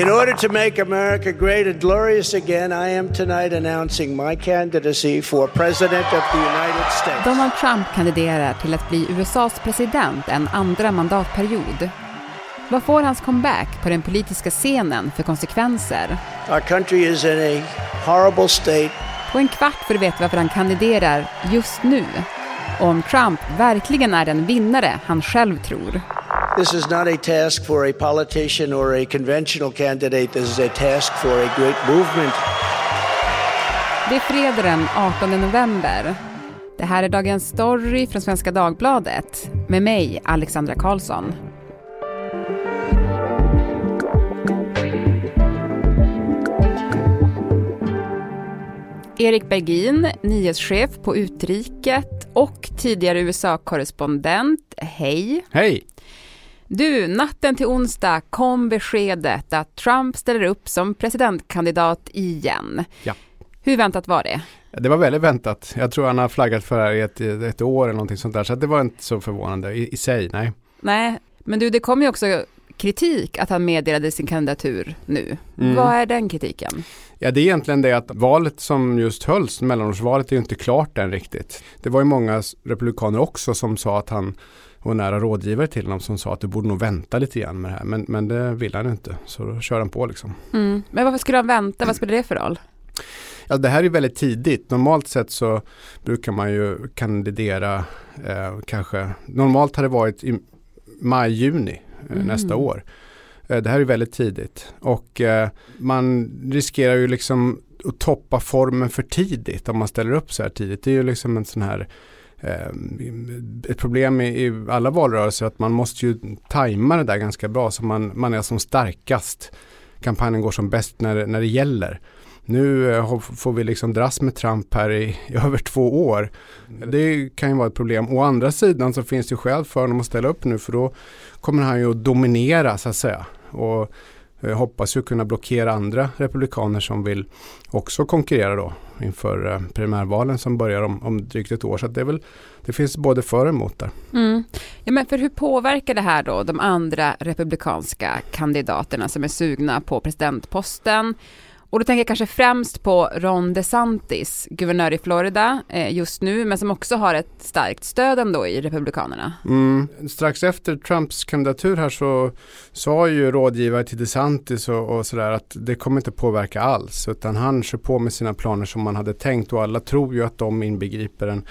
In order to make America great and glorious again, I am tonight announcing my candidacy for President of the United States. Donald Trump kandiderar till att bli USAs president en andra mandatperiod. Vad får hans comeback på den politiska scenen för konsekvenser? Our country is in a horrible state. På en kvart får du veta varför han kandiderar just nu. Och om Trump verkligen är den vinnare han själv tror. This is not a task for a politician or a conventional candidate. This is a task for a great movement. Det är fredag den 18 november. Det här är dagens story från Svenska Dagbladet med mig, Alexandra Karlsson. Erik Bergin, nyhetschef på Utriket och tidigare USA-korrespondent. Hej! Hej! Du, natten till onsdag kom beskedet att Trump ställer upp som presidentkandidat igen. Ja. Hur väntat var det? Det var väldigt väntat. Jag tror han har flaggat för det här i ett, ett år eller någonting sånt där. Så det var inte så förvånande i, i sig, nej. Nej, men du, det kom ju också kritik att han meddelade sin kandidatur nu. Mm. Vad är den kritiken? Ja, det är egentligen det att valet som just hölls, mellanårsvalet, är ju inte klart än riktigt. Det var ju många republikaner också som sa att han var nära rådgivare till honom som sa att du borde nog vänta lite grann med det här. Men, men det vill han inte, så då kör han på liksom. Mm. Men varför skulle han vänta? Vad spelar det för roll? Ja, det här är väldigt tidigt. Normalt sett så brukar man ju kandidera eh, kanske, normalt har det varit i maj, juni eh, Mm. nästa år. Eh, det här är väldigt tidigt och eh, man riskerar ju liksom att toppa formen för tidigt om man ställer upp så här tidigt. Det är ju liksom en sån här Eh, ett problem i, i alla valrörelser att man måste ju tajma det där ganska bra så man, man är som starkast. Kampanjen går som bäst när, när det gäller. Nu eh, får vi liksom dras med Trump här i, i över två år. Det kan ju vara ett problem. Å andra sidan så finns det skäl för honom att ställa upp nu för då kommer han ju att dominera så att säga. Och jag hoppas ju kunna blockera andra republikaner som vill också konkurrera då inför eh, primärvalen som börjar om, om drygt ett år. Så att det, är väl, det finns både för och emot där. Mm. Ja, men för hur påverkar det här då de andra republikanska kandidaterna som är sugna på presidentposten? Och då tänker jag kanske främst på Ron DeSantis, guvernör i Florida eh, just nu, men som också har ett starkt stöd ändå i Republikanerna. Mm. Strax efter Trumps kandidatur här så sa ju rådgivare till DeSantis och, och sådär att det kommer inte påverka alls utan han kör på med sina planer som man hade tänkt och alla tror ju att de inbegriper en,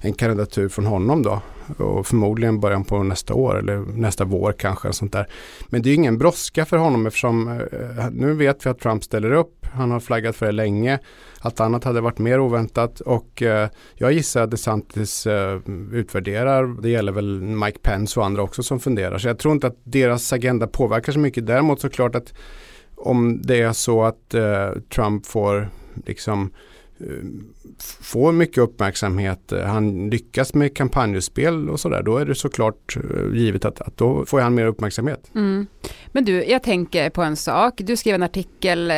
en kandidatur från honom då och förmodligen början på nästa år eller nästa vår kanske. Sånt där. Men det är ingen brådska för honom eftersom eh, nu vet vi att Trump ställer upp. Han har flaggat för det länge. Allt annat hade varit mer oväntat och eh, jag gissar att DeSantis eh, utvärderar. Det gäller väl Mike Pence och andra också som funderar. Så jag tror inte att deras agenda påverkar så mycket. Däremot såklart att om det är så att eh, Trump får liksom får mycket uppmärksamhet, eh, han lyckas med kampanjutspel och sådär, då är det såklart eh, givet att, att då får han mer uppmärksamhet. Mm. Men du, jag tänker på en sak. Du skrev en artikel eh,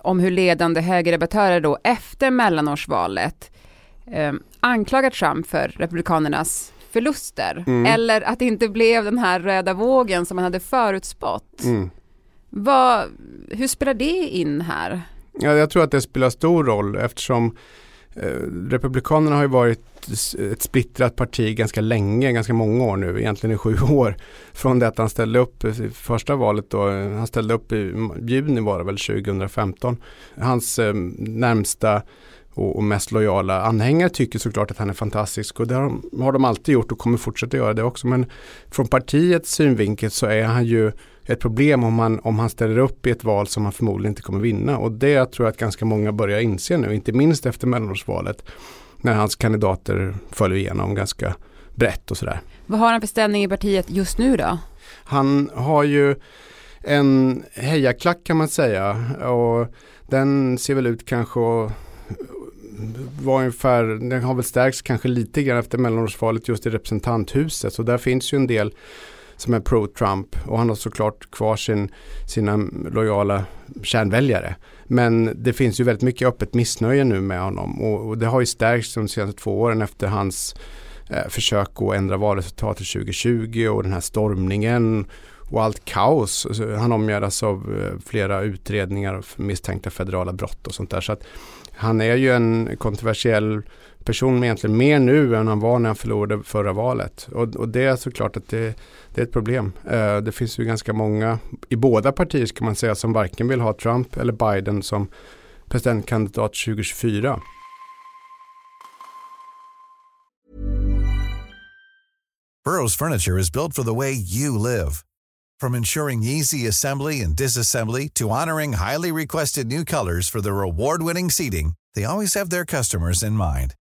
om hur ledande högerdebattörer då efter mellanårsvalet eh, anklagar Trump för Republikanernas förluster. Mm. Eller att det inte blev den här röda vågen som man hade förutspått. Mm. Vad, hur spelar det in här? Ja, jag tror att det spelar stor roll eftersom eh, Republikanerna har ju varit ett splittrat parti ganska länge, ganska många år nu, egentligen i sju år. Från det att han ställde upp eh, i första valet då, eh, han ställde upp i juni var det väl 2015. Hans närmsta och, och mest lojala anhängare tycker såklart att han är fantastisk och det har de, har de alltid gjort och kommer fortsätta göra det också. Men från partiets synvinkel så är han ju ett problem om han, om han ställer upp i ett val som han förmodligen inte kommer vinna. Och det tror jag att ganska många börjar inse nu, inte minst efter mellanårsvalet. När hans kandidater föll igenom ganska brett och sådär. Vad har han för ställning i partiet just nu då? Han har ju en hejaklack kan man säga och den ser väl ut kanske att vara ungefär, den har väl stärkts kanske lite grann efter mellanårsvalet just i representanthuset så där finns ju en del som är pro-Trump och han har såklart kvar sin, sina lojala kärnväljare. Men det finns ju väldigt mycket öppet missnöje nu med honom och, och det har ju stärkts de senaste två åren efter hans eh, försök att ändra valresultatet 2020 och den här stormningen och allt kaos. Han omgärdas av eh, flera utredningar av misstänkta federala brott och sånt där. Så att han är ju en kontroversiell person egentligen mer nu än han var när han förlorade förra valet. Och, och det är såklart att det, det är ett problem. Uh, det finns ju ganska många i båda partier kan man säga som varken vill ha Trump eller Biden som presidentkandidat 2024. Burrows furniture is built for the way you live. From ensuring easy assembly and disassembly to honoring highly requested new colors for their award-winning seating, they always have their customers in mind.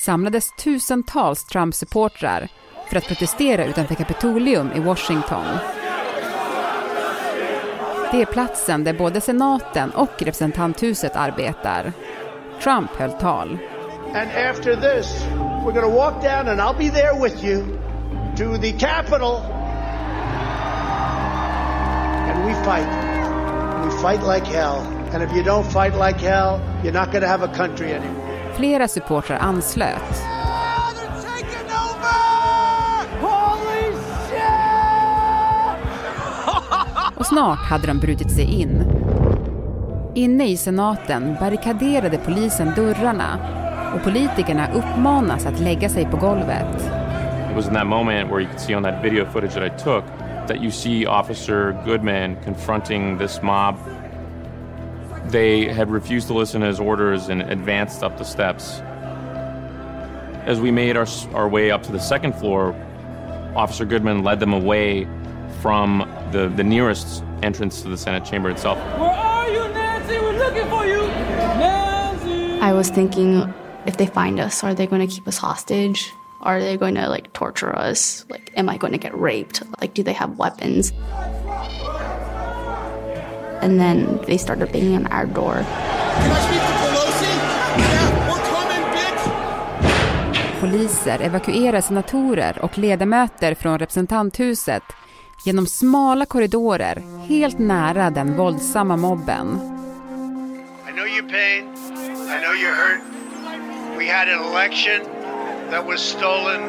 samlades tusentals Trump-supportrar för att protestera utanför Kapitolium i Washington. Det är platsen där både senaten och representanthuset arbetar. Trump höll tal. And after this, we're going to walk down and I'll be there with you to the Capitol. And we fight. We fight like hell. And if you don't fight like hell, you're not going to have a country anymore. Flera supportrar anslöt. Och snart hade de brutit sig in. Inne i senaten barrikaderade polisen dörrarna och politikerna uppmanas att lägga sig på golvet. It was in that moment where you could see on that video footage that I took that you see Officer Goodman confronting this mob they had refused to listen to his orders and advanced up the steps. As we made our, our way up to the second floor, Officer Goodman led them away from the, the nearest entrance to the Senate chamber itself. Where are you, Nancy? We're looking for you, Nancy! I was thinking if they find us, are they going to keep us hostage? Are they going to like torture us? Like, am I going to get raped? Like, do they have weapons? And then they started banging on our door. Can I speak to Pelosi? Yeah, we're coming, bitch! Poliser evakuerar senatorer och ledamöter från representanthuset genom smala korridorer helt nära den våldsamma mobben. I know your pain. I know you're hurt. We had an election that was stolen,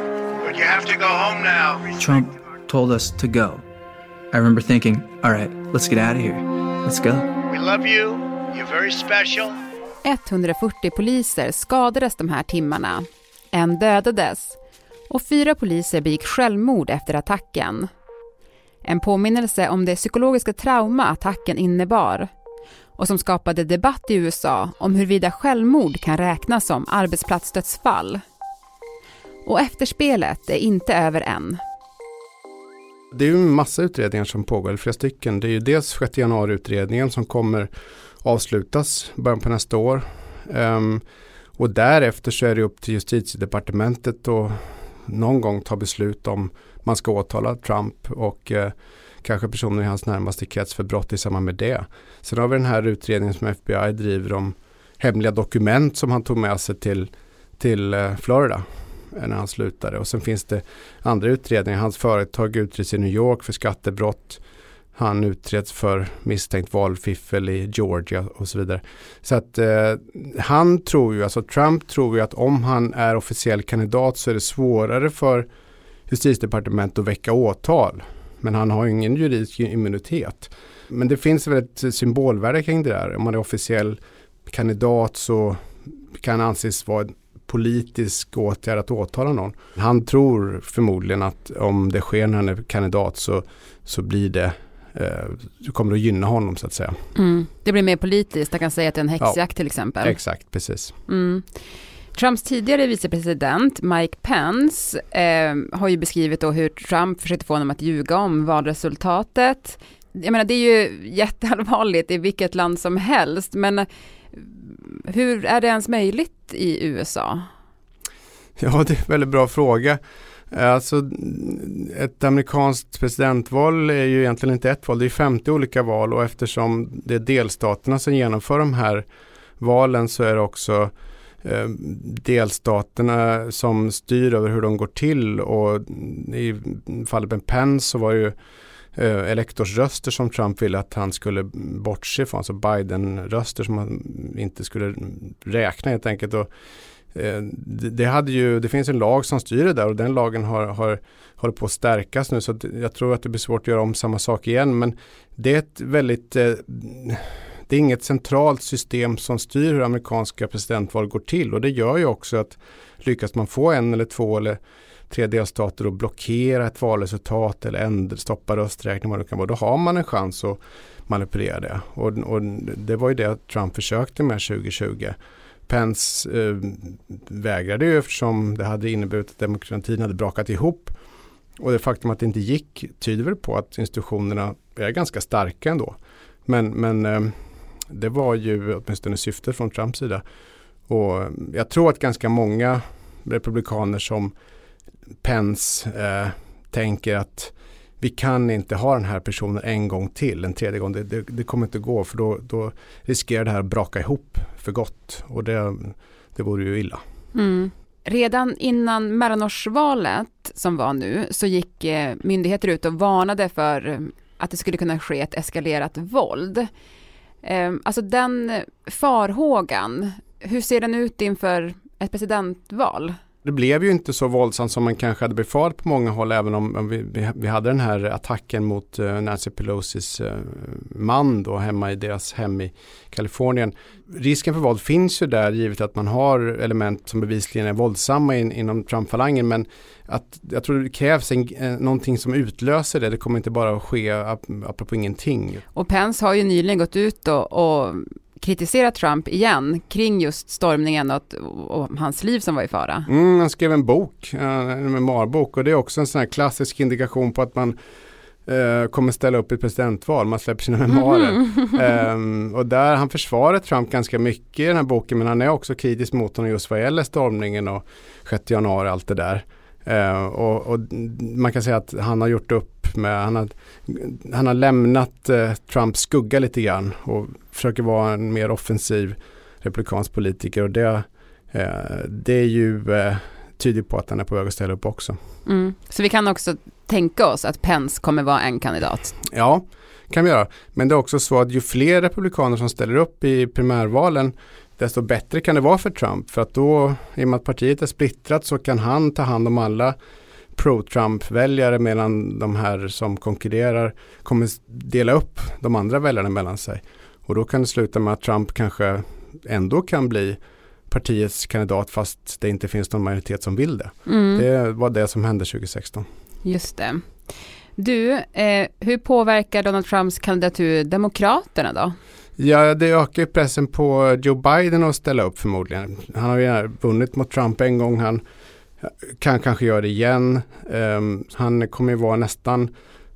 but you have to go home now. Trump told us to go. I remember thinking, all right, let's get out of here. Let's go. We love you. You're very special. 140 poliser skadades de här timmarna. En dödades och fyra poliser begick självmord efter attacken. En påminnelse om det psykologiska trauma attacken innebar och som skapade debatt i USA om huruvida självmord kan räknas som arbetsplatsdödsfall. Och efterspelet är inte över än. Det är ju en massa utredningar som pågår, eller flera stycken. Det är ju dels 6 januari-utredningen som kommer avslutas början på nästa år. Um, och därefter så är det upp till justitiedepartementet att någon gång ta beslut om man ska åtala Trump och eh, kanske personer i hans närmaste krets för brott i samband med det. Sen har vi den här utredningen som FBI driver om hemliga dokument som han tog med sig till, till eh, Florida när han slutade. Och sen finns det andra utredningar. Hans företag utreds i New York för skattebrott. Han utreds för misstänkt valfiffel i Georgia och så vidare. Så att eh, han tror ju, alltså Trump tror ju att om han är officiell kandidat så är det svårare för justitiedepartementet att väcka åtal. Men han har ju ingen juridisk immunitet. Men det finns väl ett symbolvärde kring det där. Om man är officiell kandidat så kan anses vara politisk åtgärd att åtala någon. Han tror förmodligen att om det sker när han är kandidat så, så blir det eh, kommer att gynna honom så att säga. Mm. Det blir mer politiskt, jag kan säga att det är en häxjakt ja, till exempel. Exakt, precis. Mm. Trumps tidigare vicepresident Mike Pence eh, har ju beskrivit då hur Trump försökte få honom att ljuga om valresultatet. Jag menar det är ju jätteallvarligt i vilket land som helst men hur är det ens möjligt i USA? Ja, det är en väldigt bra fråga. Eh, alltså ett amerikanskt presidentval är ju egentligen inte ett val, det är 50 olika val och eftersom det är delstaterna som genomför de här valen så är det också eh, delstaterna som styr över hur de går till och i fallet med Pence så var det ju Eh, elektorsröster som Trump ville att han skulle bortse från, alltså Biden-röster som han inte skulle räkna helt enkelt. Och, eh, det, hade ju, det finns en lag som styr det där och den lagen har, har, håller på att stärkas nu så jag tror att det blir svårt att göra om samma sak igen men det är ett väldigt eh, det är inget centralt system som styr hur amerikanska presidentval går till och det gör ju också att lyckas man få en eller två eller tre delstater att blockera ett valresultat eller ändra, stoppa rösträkning vad det kan vara, då har man en chans att manipulera det. Och, och det var ju det Trump försökte med 2020. Pence eh, vägrade ju eftersom det hade inneburit att demokratin hade brakat ihop. Och det faktum att det inte gick tyder väl på att institutionerna är ganska starka ändå. Men, men eh, det var ju åtminstone syftet från Trumps sida. Och jag tror att ganska många republikaner som Pence eh, tänker att vi kan inte ha den här personen en gång till, en tredje gång. Det, det, det kommer inte gå för då, då, riskerar det här att braka ihop för gott och det, det vore ju illa. Mm. Redan innan mellanårsvalet som var nu så gick eh, myndigheter ut och varnade för eh, att det skulle kunna ske ett eskalerat våld. Eh, alltså den farhågan, hur ser den ut inför ett presidentval? Det blev ju inte så våldsamt som man kanske hade befarat på många håll även om vi, vi, vi hade den här attacken mot eh, Nancy Pelosis eh, man då hemma i deras hem i Kalifornien. Risken för våld finns ju där givet att man har element som bevisligen är våldsamma in, inom Trump-falangen men att jag tror det krävs en, eh, någonting som utlöser det. Det kommer inte bara att ske ap apropå ingenting. Och Pence har ju nyligen gått ut och, och kritisera Trump igen kring just stormningen och, och, hans liv som var i fara. Mm, han skrev en bok, en memoarbok och det är också en sån här klassisk indikation på att man eh, kommer ställa upp i ett presidentval, man släpper sina memoarer. Mm. eh, och där han försvarar Trump ganska mycket i den här boken men han är också kritisk mot honom just vad gäller stormningen och 6 januari och allt det där. Uh, och, och, man kan säga att han har gjort upp med, han har, han har lämnat uh, Trumps skugga lite grann och försöker vara en mer offensiv republikansk politiker och det, uh, det är ju tydligt på att han är på väg att ställa upp också. Mm. Så vi kan också tänka oss att Pence kommer vara en kandidat? Ja, kan vi göra. Men det är också så att ju fler republikaner som ställer upp i primärvalen desto bättre kan det vara för Trump. För att då, i och med att partiet är splittrat så kan han ta hand om alla pro-Trump-väljare medan de här som konkurrerar kommer dela upp de andra väljarna mellan sig. Och då kan det sluta med att Trump kanske ändå kan bli partiets kandidat fast det inte finns någon majoritet som vill det. Mm. Det var det som hände 2016. Just det. Du, eh, hur påverkar Donald Trumps kandidatur Demokraterna då? Ja, det ökar ju pressen på Joe Biden att ställa upp förmodligen. Han har ju vunnit mot Trump en gång. Han kan kanske göra det igen. Um, han kommer ju vara nästan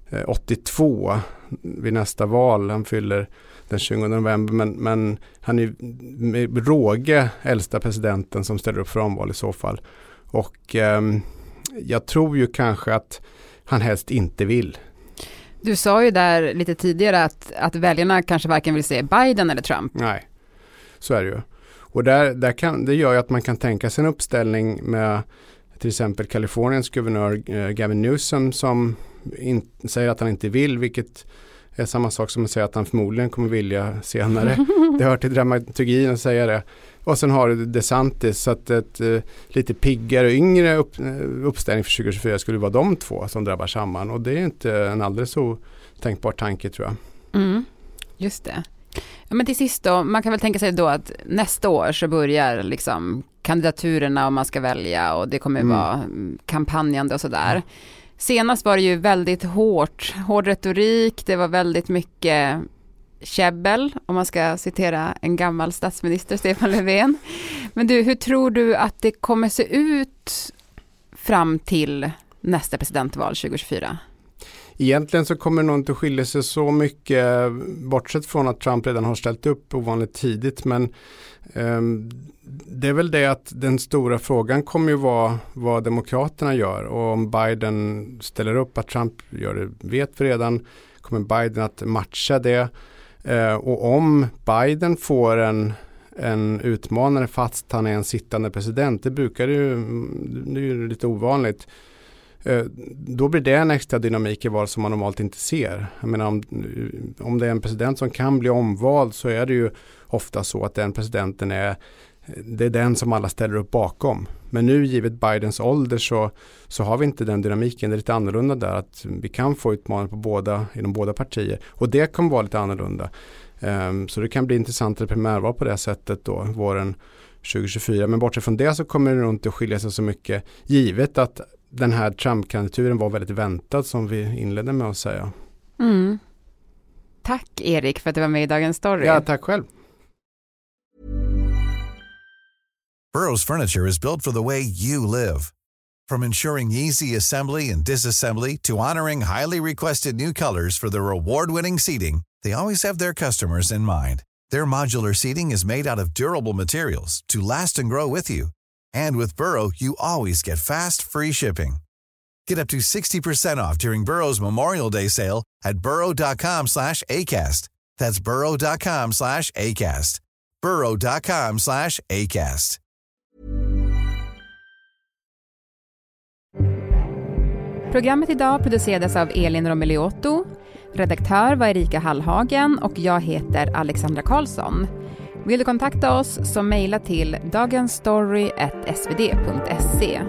eh, 82 vid nästa val. Han fyller den 20 november. Men, men han är med råge äldsta presidenten som ställer upp för omval i så fall. Och um, jag tror ju kanske att han helst inte vill. Du sa ju där lite tidigare att, att väljarna kanske varken vill se Biden eller Trump. Nej, så är det ju. Och där, där kan, det gör ju att man kan tänka sig en uppställning med till exempel Kaliforniens guvernör eh, Gavin Newsom som in, säger att han inte vill, vilket är samma sak som att säga att han förmodligen kommer vilja senare. det hör till dramaturgin att säga det. Och sen har du DeSantis så att ett uh, lite piggare och yngre upp, uh, uppställning för 2024 skulle vara de två som drabbar samman och det är inte en alldeles så tänkbar tanke tror jag. Mm, just det. Ja, men till sist då, man kan väl tänka sig då att nästa år så börjar liksom kandidaturerna och man ska välja och det kommer mm. vara kampanjande och sådär. Mm. Senast var det ju väldigt hårt, hård retorik, det var väldigt mycket käbbel, om man ska citera en gammal statsminister, Stefan Löfven. Men du, hur tror du att det kommer se ut fram till nästa presidentval 2024? Egentligen så kommer det nog inte skilja sig så mycket bortsett från att Trump redan har ställt upp ovanligt tidigt. Men eh, det är väl det att den stora frågan kommer ju vara vad Demokraterna gör och om Biden ställer upp att Trump gör det vet vi redan. Kommer Biden att matcha det? Eh, och om Biden får en en utmanare fast han är en sittande president. Det brukar ju, det är ju lite ovanligt. Eh, då blir det en extra dynamik i val som man normalt inte ser. Jag menar om, eh, om det är en president som kan bli omvald så är det ju ofta så att den presidenten är eh, det är den som alla ställer upp bakom. Men nu givet Bidens ålder så, så har vi inte den dynamiken. Det är lite annorlunda där att vi kan få utmaningar på båda, inom båda partier. Och det kommer vara lite annorlunda. Um, så det kan bli intressantare primärval på det sättet då våren 2024. Men bortsett från det så kommer det nog inte skilja sig så mycket. Givet att den här Trump-kandidaturen var väldigt väntad som vi inledde med att säga. Mm. Tack Erik för att du var med i Dagens Story. Ja, tack själv. Burrows furniture is built for the way you live. From ensuring easy assembly and disassembly to honoring highly requested new colors for their award-winning seating, they always have their customers in mind. Their modular seating is made out of durable materials to last and grow with you. And with Burrow, you always get fast, free shipping. Get up to 60% off during Burrow's Memorial Day sale at burrow.com slash ACAST. That's burrow.com slash ACAST. burrow.com slash ACAST. Programmet idag producerades av Elin Romeliotto. Redaktör var Erika Hallhagen och jag heter Alexandra Karlsson. Vill du kontakta oss så mejla till dagensstory.svd.se.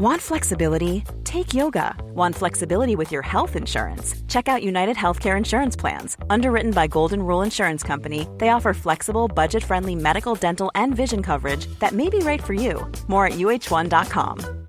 Want flexibility? Take yoga. Want flexibility with your health insurance? Check out United Healthcare Insurance Plans. Underwritten by Golden Rule Insurance Company, they offer flexible, budget friendly medical, dental, and vision coverage that may be right for you. More at uh1.com.